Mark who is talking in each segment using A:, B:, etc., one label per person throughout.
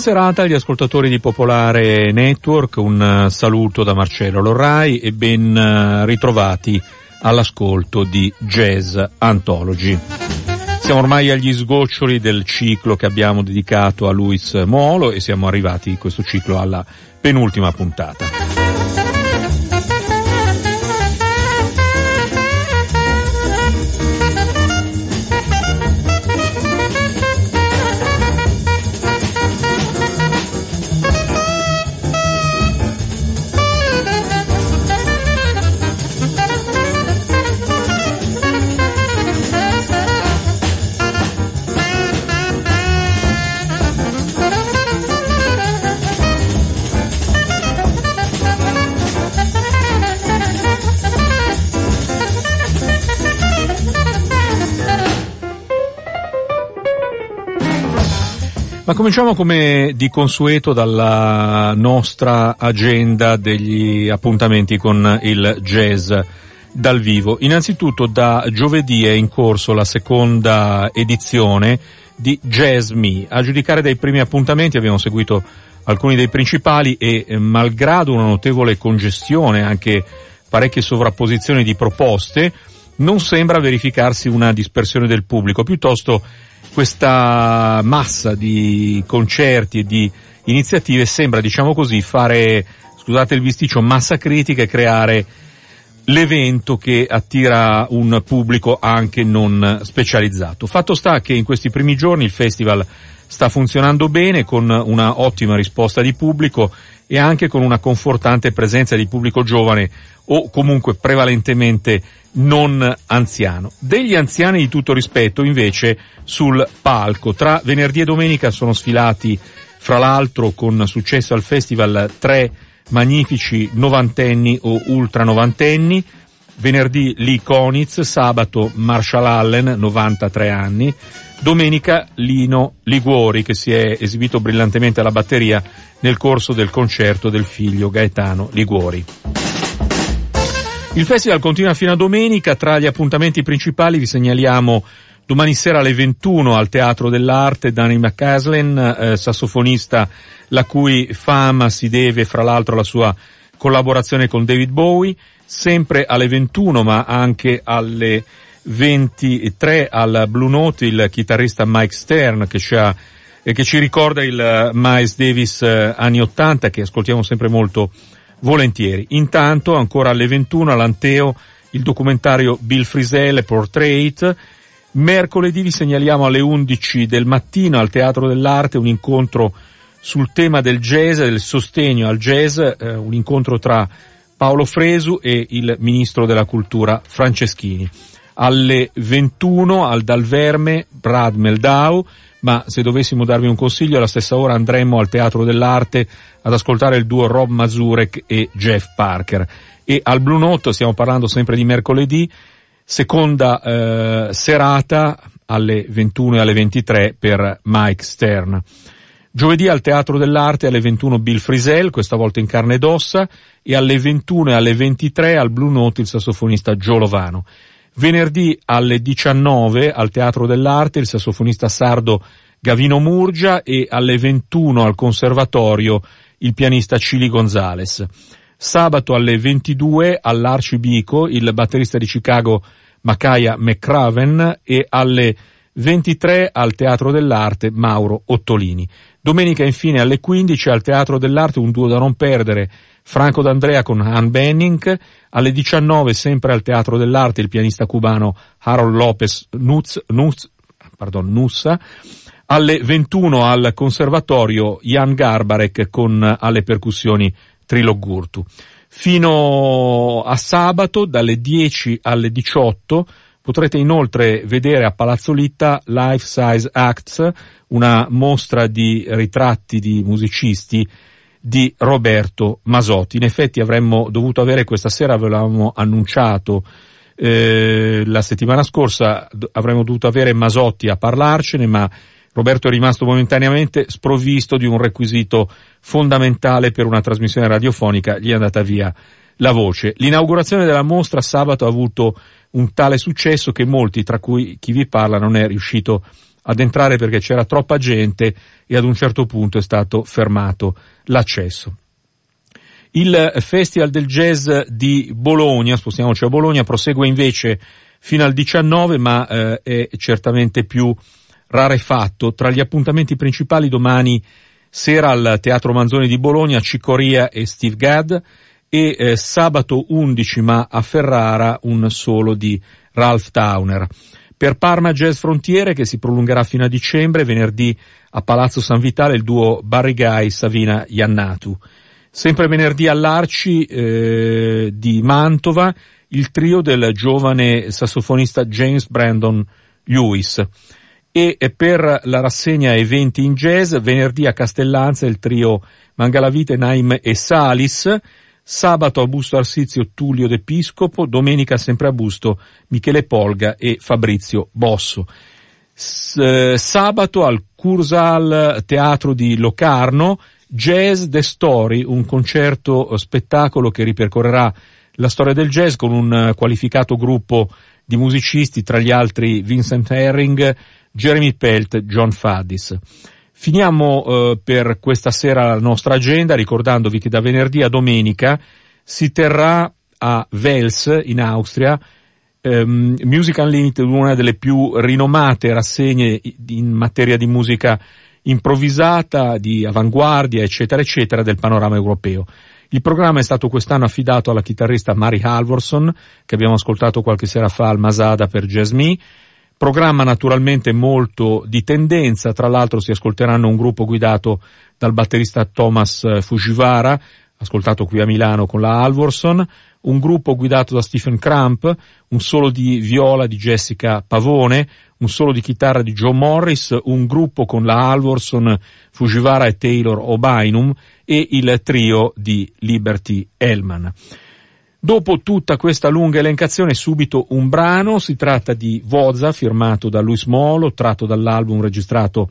A: Serata agli ascoltatori di Popolare Network, un saluto da Marcello Lorrai e ben ritrovati all'ascolto di Jazz Anthology. Siamo ormai agli sgoccioli del ciclo che abbiamo dedicato a Luis Molo e siamo arrivati in questo ciclo alla penultima puntata. Ma cominciamo come di consueto dalla nostra agenda degli appuntamenti con il jazz dal vivo. Innanzitutto da giovedì è in corso la seconda edizione di Jazz Me. A giudicare dai primi appuntamenti abbiamo seguito alcuni dei principali e eh, malgrado una notevole congestione, anche parecchie sovrapposizioni di proposte, non sembra verificarsi una dispersione del pubblico, piuttosto questa massa di concerti e di iniziative sembra, diciamo così, fare, scusate il bisticcio, massa critica e creare l'evento che attira un pubblico anche non specializzato. Fatto sta che in questi primi giorni il festival sta funzionando bene con una ottima risposta di pubblico e anche con una confortante presenza di pubblico giovane o comunque prevalentemente non anziano. Degli anziani di tutto rispetto invece sul palco. Tra venerdì e domenica sono sfilati fra l'altro con successo al festival tre magnifici novantenni o ultra novantenni. Venerdì Lee Konitz, sabato Marshall Allen, 93 anni, domenica Lino Liguori che si è esibito brillantemente alla batteria nel corso del concerto del figlio Gaetano Liguori. Il festival continua fino a domenica, tra gli appuntamenti principali vi segnaliamo domani sera alle 21 al Teatro dell'Arte Danny McCaslin, eh, sassofonista la cui fama si deve fra l'altro alla sua collaborazione con David Bowie, sempre alle 21 ma anche alle 23 al Blue Note il chitarrista Mike Stern che ci, ha, eh, che ci ricorda il uh, Miles Davis uh, anni 80 che ascoltiamo sempre molto volentieri. Intanto, ancora alle 21 all'Anteo, il documentario Bill Frisell Portrait. Mercoledì vi segnaliamo alle 11 del mattino al Teatro dell'Arte un incontro sul tema del jazz, del sostegno al jazz, eh, un incontro tra Paolo Fresu e il Ministro della Cultura Franceschini. Alle 21 al Dalverme Brad Meldau, ma se dovessimo darvi un consiglio alla stessa ora andremmo al Teatro dell'Arte ad ascoltare il duo Rob Mazurek e Jeff Parker. E al Blue Note stiamo parlando sempre di mercoledì, seconda eh, serata alle 21 e alle 23 per Mike Stern. Giovedì al Teatro dell'Arte alle 21 Bill Frisell, questa volta in carne ed ossa, e alle 21 e alle 23 al Blue Note il sassofonista Gio Lovano. Venerdì alle 19 al Teatro dell'Arte il sassofonista sardo Gavino Murgia e alle 21 al Conservatorio il pianista Cili Gonzales. Sabato alle 22 all'Arcibico il batterista di Chicago Makaya McCraven e alle 23 al Teatro dell'Arte Mauro Ottolini. Domenica infine alle 15 al Teatro dell'Arte un duo da non perdere Franco D'Andrea con Han Benning, alle 19 sempre al Teatro dell'Arte il pianista cubano Harold Lopez Nuz, Nuz, pardon, Nussa, alle 21 al Conservatorio Jan Garbarek con alle percussioni Trilog Gurtu. Fino a sabato dalle 10 alle 18 potrete inoltre vedere a Palazzo Litta Life Size Acts, una mostra di ritratti di musicisti di Roberto Masotti. In effetti avremmo dovuto avere questa sera, ve l'avevamo annunciato eh, la settimana scorsa, avremmo dovuto avere Masotti a parlarcene, ma Roberto è rimasto momentaneamente sprovvisto di un requisito fondamentale per una trasmissione radiofonica, gli è andata via la voce. L'inaugurazione della mostra sabato ha avuto un tale successo che molti, tra cui chi vi parla, non è riuscito ad entrare perché c'era troppa gente e ad un certo punto è stato fermato l'accesso. Il Festival del Jazz di Bologna, spostiamoci a Bologna, prosegue invece fino al 19 ma eh, è certamente più rarefatto. Tra gli appuntamenti principali domani sera al Teatro Manzoni di Bologna, Cicoria e Steve Gadd e eh, sabato 11 ma a Ferrara un solo di Ralph Towner. Per Parma Jazz Frontiere che si prolungherà fino a dicembre, venerdì a Palazzo San Vitale il duo Barry Guy Savina Iannatu. Sempre venerdì all'Arci eh, di Mantova il trio del giovane sassofonista James Brandon Lewis. E per la rassegna eventi in jazz, venerdì a Castellanza il trio Mangalavite, Naim e Salis, sabato a Busto Arsizio Tullio d'Episcopo, domenica sempre a Busto Michele Polga e Fabrizio Bosso. S- eh, sabato al Cursal Teatro di Locarno, Jazz The Story, un concerto spettacolo che ripercorrerà la storia del jazz con un qualificato gruppo di musicisti, tra gli altri Vincent Herring, Jeremy Pelt, John Faddis. Finiamo eh, per questa sera la nostra agenda ricordandovi che da venerdì a domenica si terrà a Wels in Austria ehm, Music Unlimited, una delle più rinomate rassegne in materia di musica improvvisata, di avanguardia, eccetera, eccetera, del panorama europeo. Il programma è stato quest'anno affidato alla chitarrista Mari Halvorson, che abbiamo ascoltato qualche sera fa al Masada per Jazz Me, Programma naturalmente molto di tendenza, tra l'altro si ascolteranno un gruppo guidato dal batterista Thomas eh, Fujiwara, ascoltato qui a Milano con la Alvorson, un gruppo guidato da Stephen Cramp, un solo di viola di Jessica Pavone, un solo di chitarra di Joe Morris, un gruppo con la Alvorson, Fujiwara e Taylor O'Bainum e il trio di Liberty Hellman. Dopo tutta questa lunga elencazione, subito un brano, si tratta di Voza, firmato da Luis Molo, tratto dall'album registrato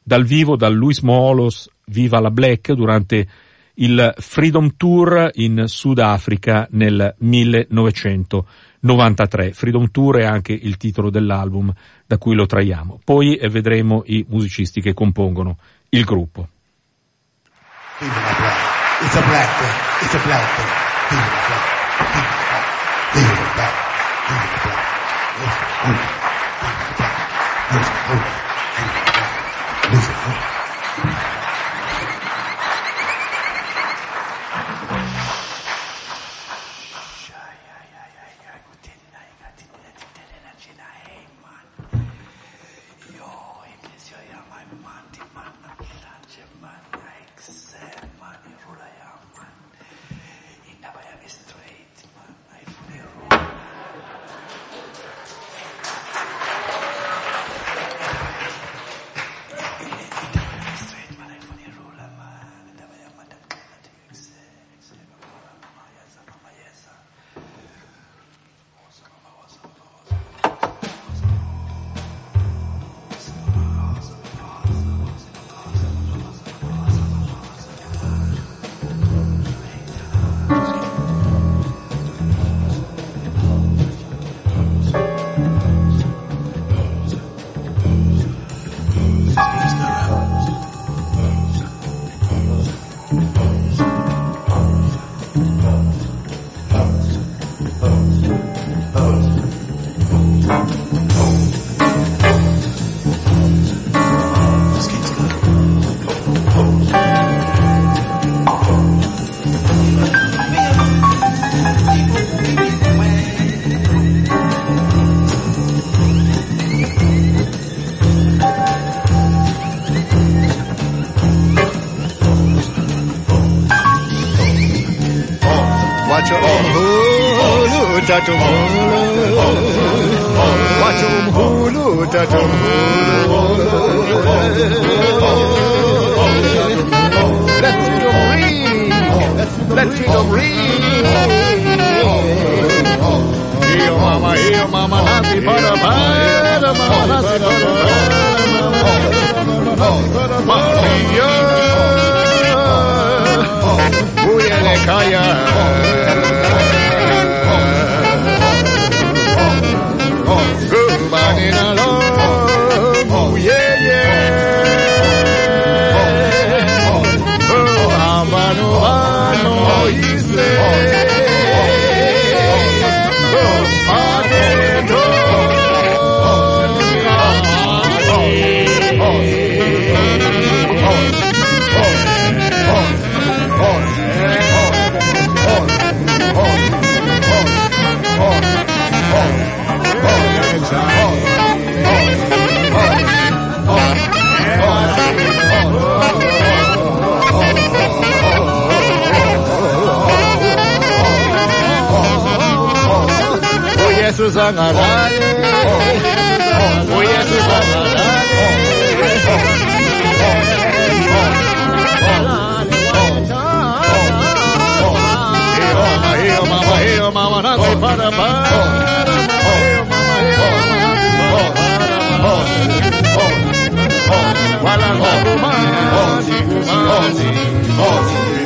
A: dal vivo da Luis Molos Viva la Black durante il Freedom Tour in Sudafrica nel 1993. Freedom Tour è anche il titolo dell'album da cui lo traiamo. Poi vedremo i musicisti che compongono il gruppo. Viva la Black, it's a black it's a black viva la Black.
B: Jesús agarrale. Voy Jesús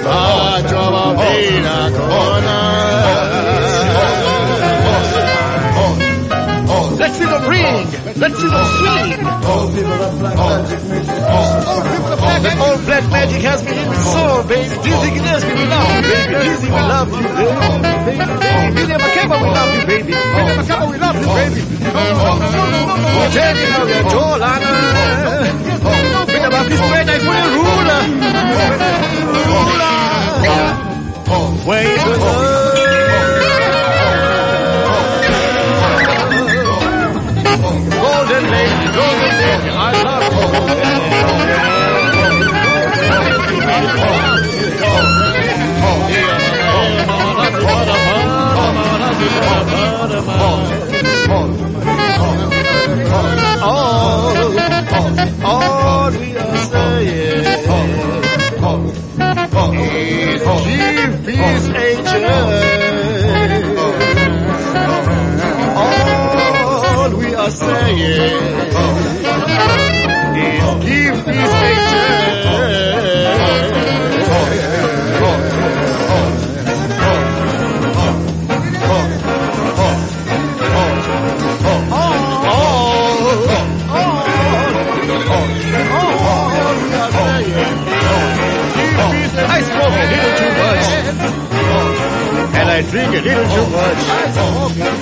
B: Bacio bambina con Let's do the swing. All people of black magic make it All people of black magic. All black magic has me in the baby. Do you think it has me? We love you, baby. Do you think we love you, baby? We never care, but we love you, baby. We never care, but we love you, baby. We're taking out your door. Think about this great night with a ruler. Ruler. Way to love. Saying drink a little too much.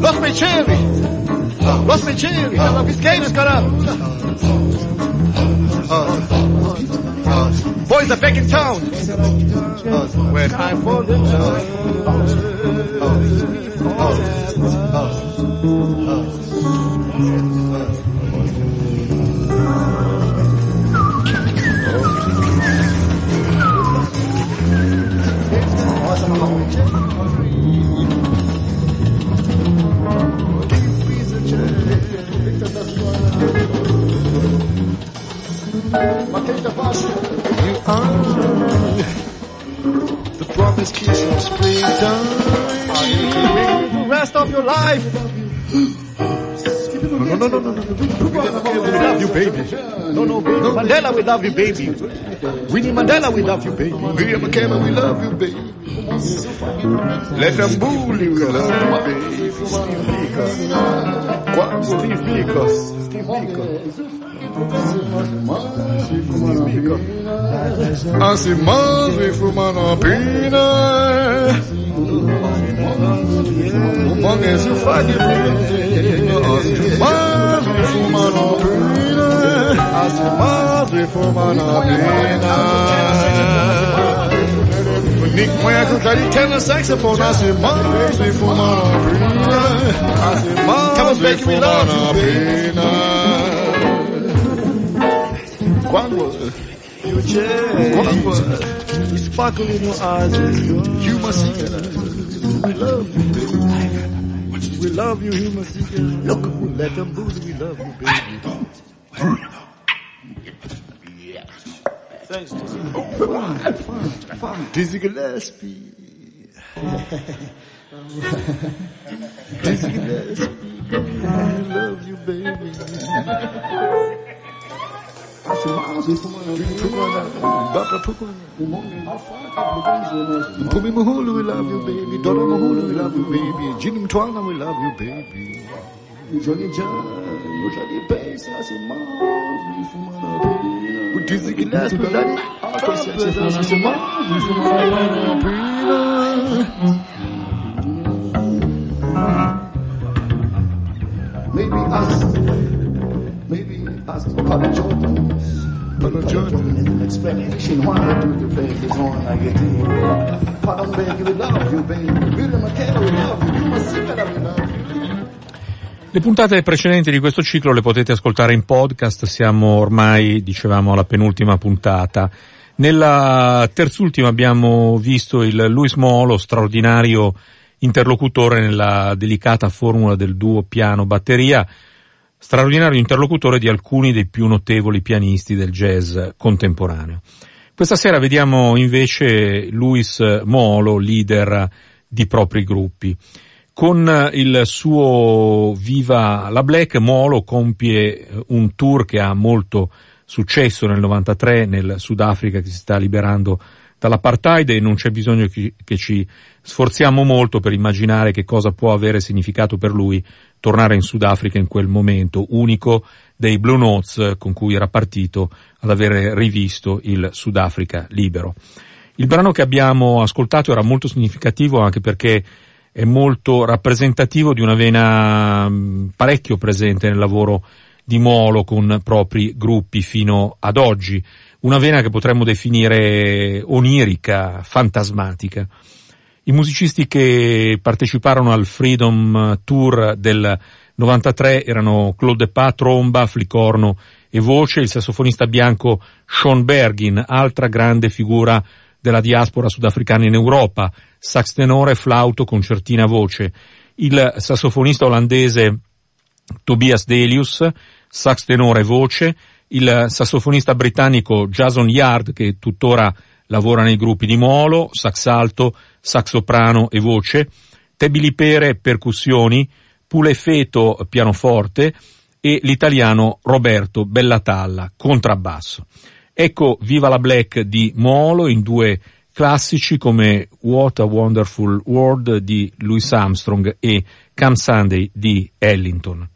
B: Los Micheli, Los Micheli, la Piscators got up. Boys are back in town. We're time for the You are the promised kiss of springtime. The rest of your life. No, no, no, no, no, no. We love you, baby. No, no, baby. Mandela, we love you, baby. Winnie Mandela, we love you, baby. William McKenna, we love you, baby. Let them bully, we love you, baby. Steve Biko. Steve Biko. Steve Biko. Acimando e fumando a pina O manguezinho faz de Acimando e fumando a pina Acimando e fumando a pina Nick Moeco, Daddy Tenor Saxophone Acimando e fumando a pina Acimando e fumando a pina Quando you change, quando you sparkle in your eyes, you must love you, we love you, you must Look, let them booze, we we love you, baby.
C: Thanks, Dizzy.
B: Dizzy Gillespie. Dizzy Gillespie. I love you, baby. Baba Pukwana. Kumi Mahulu, we love you, baby. Dora Mahulu, we love you, baby. Jini Mtwana, we love you, baby. With Dizzy Gillespie, daddy.
C: Maybe us, maybe us, Papa Jordan's.
B: Papa Jordan.
C: Is an explanation why I do the baby on like it is. Pardon, baby, we love you, baby. Beauty Michaela, we love you. You must see that love you.
A: Le puntate precedenti di questo ciclo le potete ascoltare in podcast, siamo ormai, dicevamo, alla penultima puntata. Nella terzultima abbiamo visto il Luis Molo, straordinario interlocutore nella delicata formula del duo piano-batteria, straordinario interlocutore di alcuni dei più notevoli pianisti del jazz contemporaneo. Questa sera vediamo invece Luis Molo, leader di propri gruppi. Con il suo Viva la Black, Molo compie un tour che ha molto successo nel 93 nel Sudafrica che si sta liberando dall'apartheid e non c'è bisogno che, che ci sforziamo molto per immaginare che cosa può avere significato per lui tornare in Sudafrica in quel momento unico dei Blue Notes con cui era partito ad avere rivisto il Sudafrica libero. Il brano che abbiamo ascoltato era molto significativo anche perché è molto rappresentativo di una vena mh, parecchio presente nel lavoro di Molo con propri gruppi fino ad oggi, una vena che potremmo definire onirica, fantasmatica. I musicisti che parteciparono al Freedom Tour del 93 erano Claude Pa, tromba, flicorno e voce, il sassofonista bianco Sean Bergin, altra grande figura della diaspora sudafricana in Europa, sax tenore, flauto, concertina voce, il sassofonista olandese Tobias Delius, sax tenore voce, il sassofonista britannico Jason Yard che tuttora lavora nei gruppi di Molo, sax alto, sax soprano e voce, Tebili Pere percussioni, Pule Feto pianoforte e l'italiano Roberto Bellatalla contrabbasso. Ecco Viva la Black di Molo in due classici come What a Wonderful World di Louis Armstrong e Come Sunday di Ellington.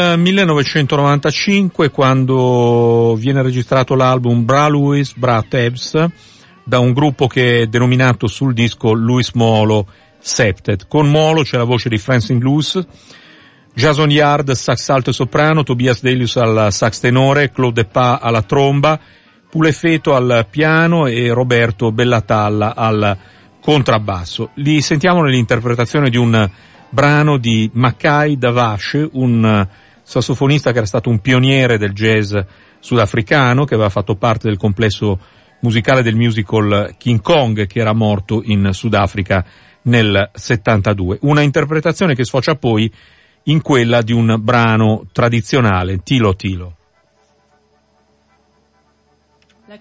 A: Al 1995 quando viene registrato l'album Bra Louis, Bra Tebs da un gruppo che è denominato sul disco Louis Molo Septet. Con Molo c'è la voce di Francine Blues, Jason Yard sax alto e soprano, Tobias Delius al sax tenore, Claude Pa alla tromba, Pulefeto al piano e Roberto Bellatalla al contrabbasso. Li sentiamo nell'interpretazione di un brano di Mackay Davash, un sassofonista che era stato un pioniere del jazz sudafricano, che aveva fatto parte del complesso musicale del musical King Kong, che era morto in Sudafrica nel 72. Una interpretazione che sfocia poi in quella di un brano tradizionale, Tilo Tilo. La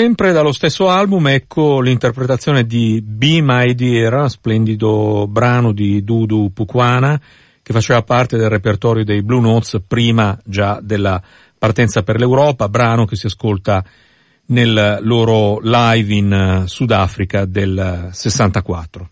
A: Sempre dallo stesso album ecco l'interpretazione di Be My Dear, splendido brano di Dudu Pukwana che faceva parte del repertorio dei Blue Notes prima già della partenza per l'Europa, brano che si ascolta nel loro live in Sudafrica del 64.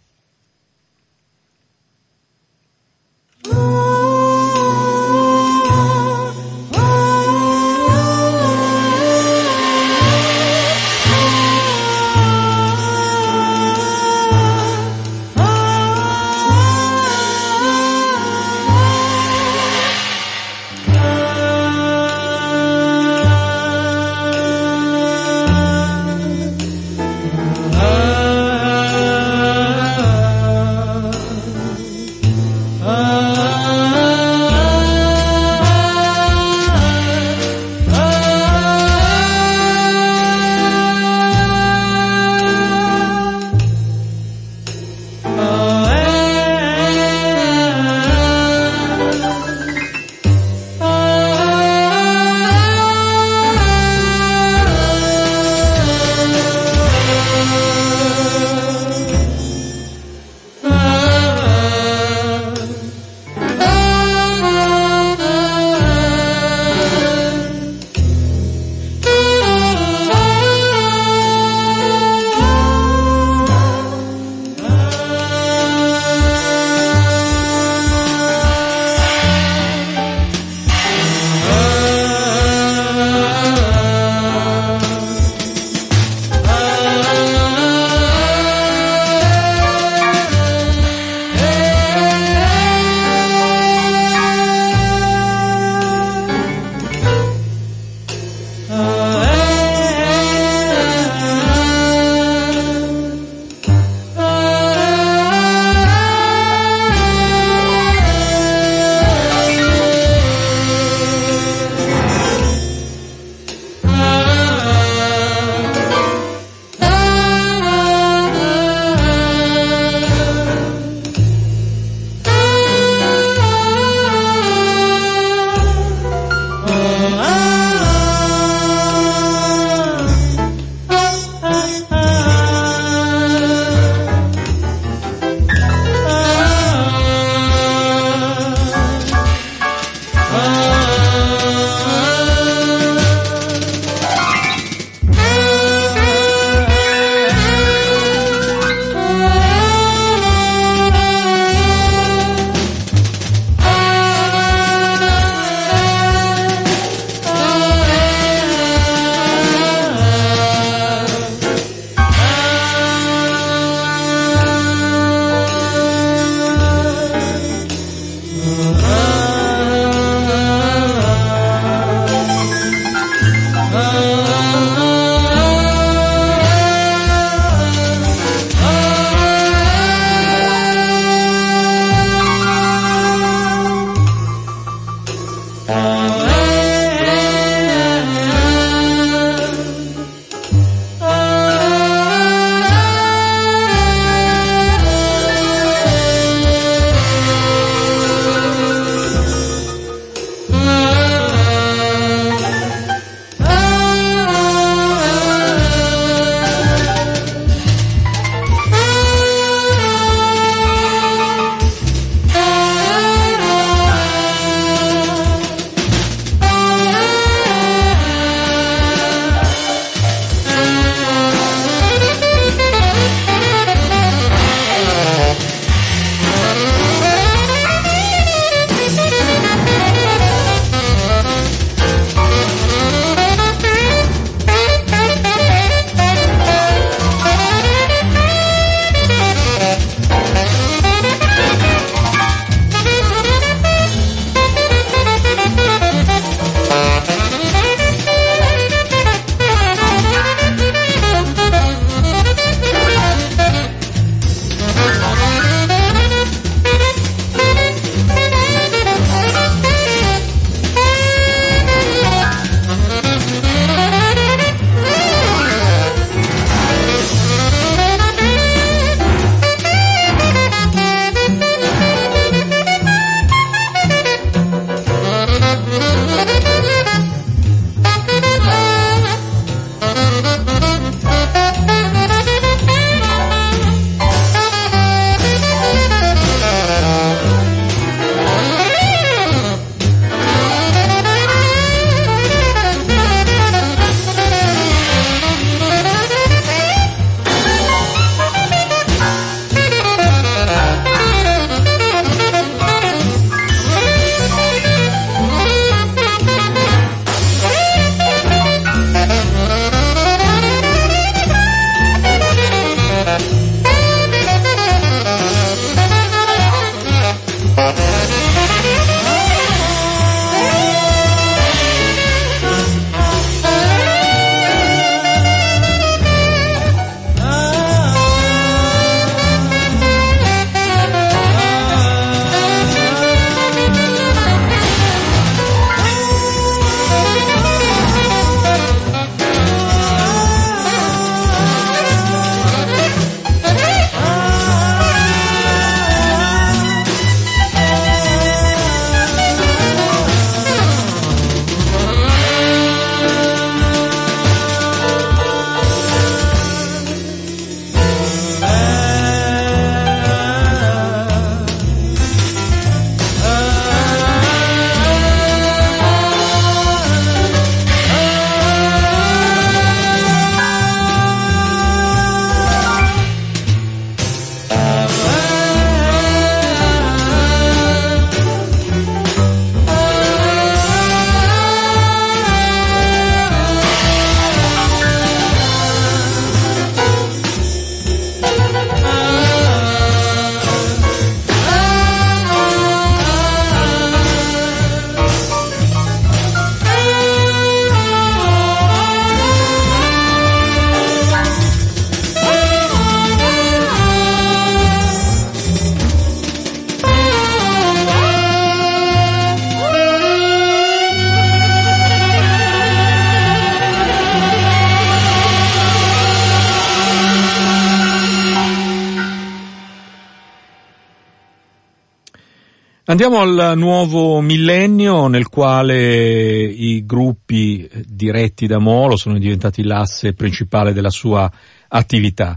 A: Andiamo al nuovo millennio nel quale i gruppi diretti da Molo sono diventati l'asse principale della sua attività.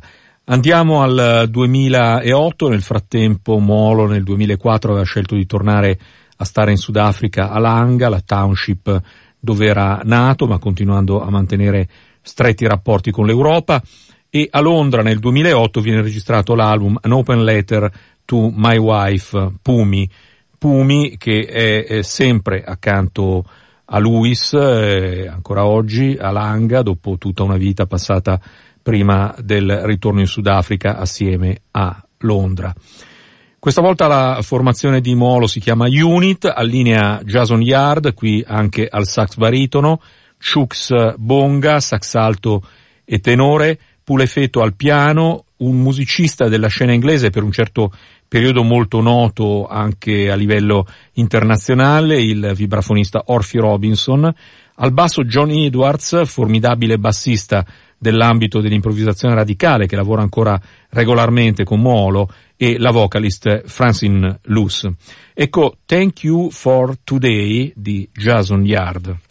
A: Andiamo al 2008, nel frattempo Molo nel 2004 aveva scelto di tornare a stare in Sudafrica a Langa, la township dove era nato, ma continuando a mantenere stretti rapporti con l'Europa e a Londra nel 2008 viene registrato l'album An Open Letter to My Wife, Pumi, Pumi che è, è sempre accanto a Luis, eh, ancora oggi, a Langa, dopo tutta una vita passata prima del ritorno in Sudafrica assieme a Londra. Questa volta la formazione di Molo si chiama Unit, allinea Jason Yard, qui anche al sax baritono, Chuks Bonga, sax alto e tenore, Pulefeto al piano, un musicista della scena inglese per un certo periodo molto noto anche a livello internazionale, il vibrafonista Orphy Robinson, al basso John Edwards, formidabile bassista dell'ambito dell'improvvisazione radicale che lavora ancora regolarmente con Molo e la vocalist Francine Luce. Ecco Thank You for Today di Jason Yard.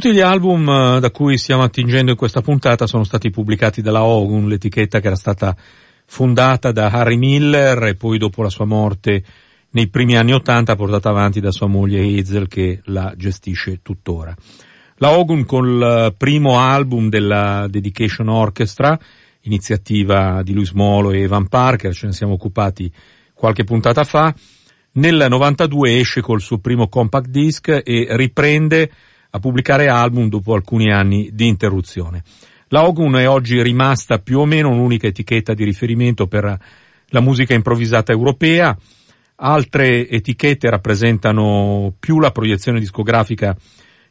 A: Tutti gli album eh, da cui stiamo attingendo in questa puntata sono stati pubblicati dalla Ogun, l'etichetta che era stata fondata da Harry Miller e poi dopo la sua morte nei primi anni Ottanta portata avanti da sua moglie Hazel che la gestisce tuttora. La Ogun col primo album della Dedication Orchestra, iniziativa di Luis Molo e Evan Parker, ce ne siamo occupati qualche puntata fa, nel 92 esce col suo primo compact disc e riprende a pubblicare album dopo alcuni anni di interruzione. La Ogun è oggi rimasta più o meno un'unica etichetta di riferimento per la musica improvvisata europea, altre etichette rappresentano più la proiezione discografica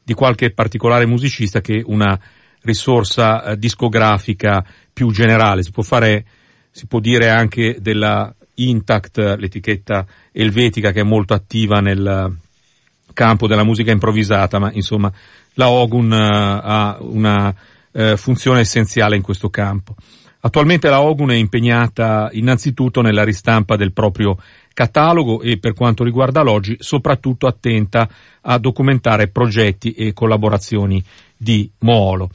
A: di qualche particolare musicista che una risorsa eh, discografica più generale. Si può fare, si può dire anche della Intact, l'etichetta elvetica che è molto attiva nel campo della musica improvvisata, ma insomma la Ogun uh, ha una uh, funzione essenziale in questo campo. Attualmente la Ogun è impegnata innanzitutto nella ristampa del proprio catalogo e per quanto riguarda l'oggi soprattutto attenta a documentare progetti e collaborazioni di Moolo.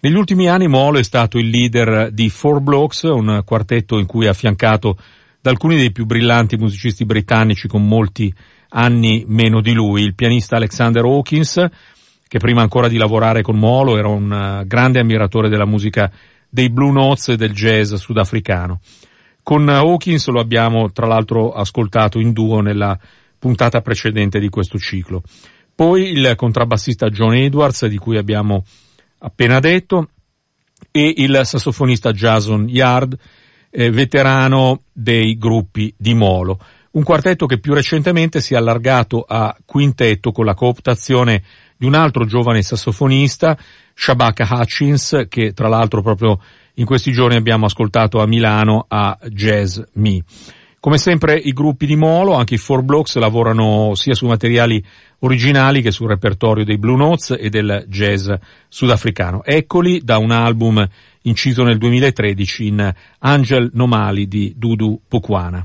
A: Negli ultimi anni Moolo è stato il leader di Four Blocks, un quartetto in cui ha affiancato da alcuni dei più brillanti musicisti britannici con molti anni meno di lui, il pianista Alexander Hawkins, che prima ancora di lavorare con Molo era un eh, grande ammiratore della musica dei Blue Notes e del jazz sudafricano. Con Hawkins lo abbiamo tra l'altro ascoltato in duo nella puntata precedente di questo ciclo. Poi il contrabbassista John Edwards, di cui abbiamo appena detto, e il sassofonista Jason Yard, eh, veterano dei gruppi di Molo un quartetto che più recentemente si è allargato a quintetto con la cooptazione di un altro giovane sassofonista, Shabaka Hutchins, che tra l'altro proprio in questi giorni abbiamo ascoltato a Milano a Jazz Me. Come sempre i gruppi di Molo, anche i Four Blocks, lavorano sia su materiali originali che sul repertorio dei Blue Notes e del jazz sudafricano. Eccoli da un album inciso nel 2013 in Angel Nomali di Dudu Pokwana.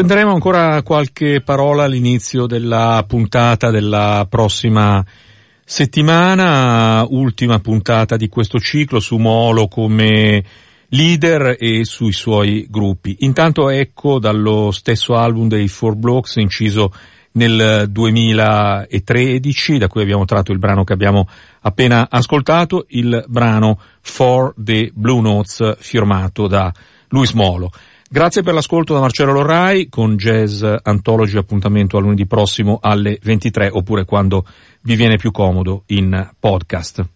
A: Spenderemo ancora qualche parola all'inizio della puntata della prossima settimana, ultima puntata di questo ciclo su Molo come leader e sui suoi gruppi. Intanto ecco dallo stesso album dei Four Blocks inciso nel 2013, da cui abbiamo tratto il brano che abbiamo appena ascoltato, il brano For the Blue Notes firmato da Luis Molo. Grazie per l'ascolto da Marcello Lorrai con Jazz Anthology appuntamento a lunedì prossimo alle 23 oppure quando vi viene più comodo in podcast.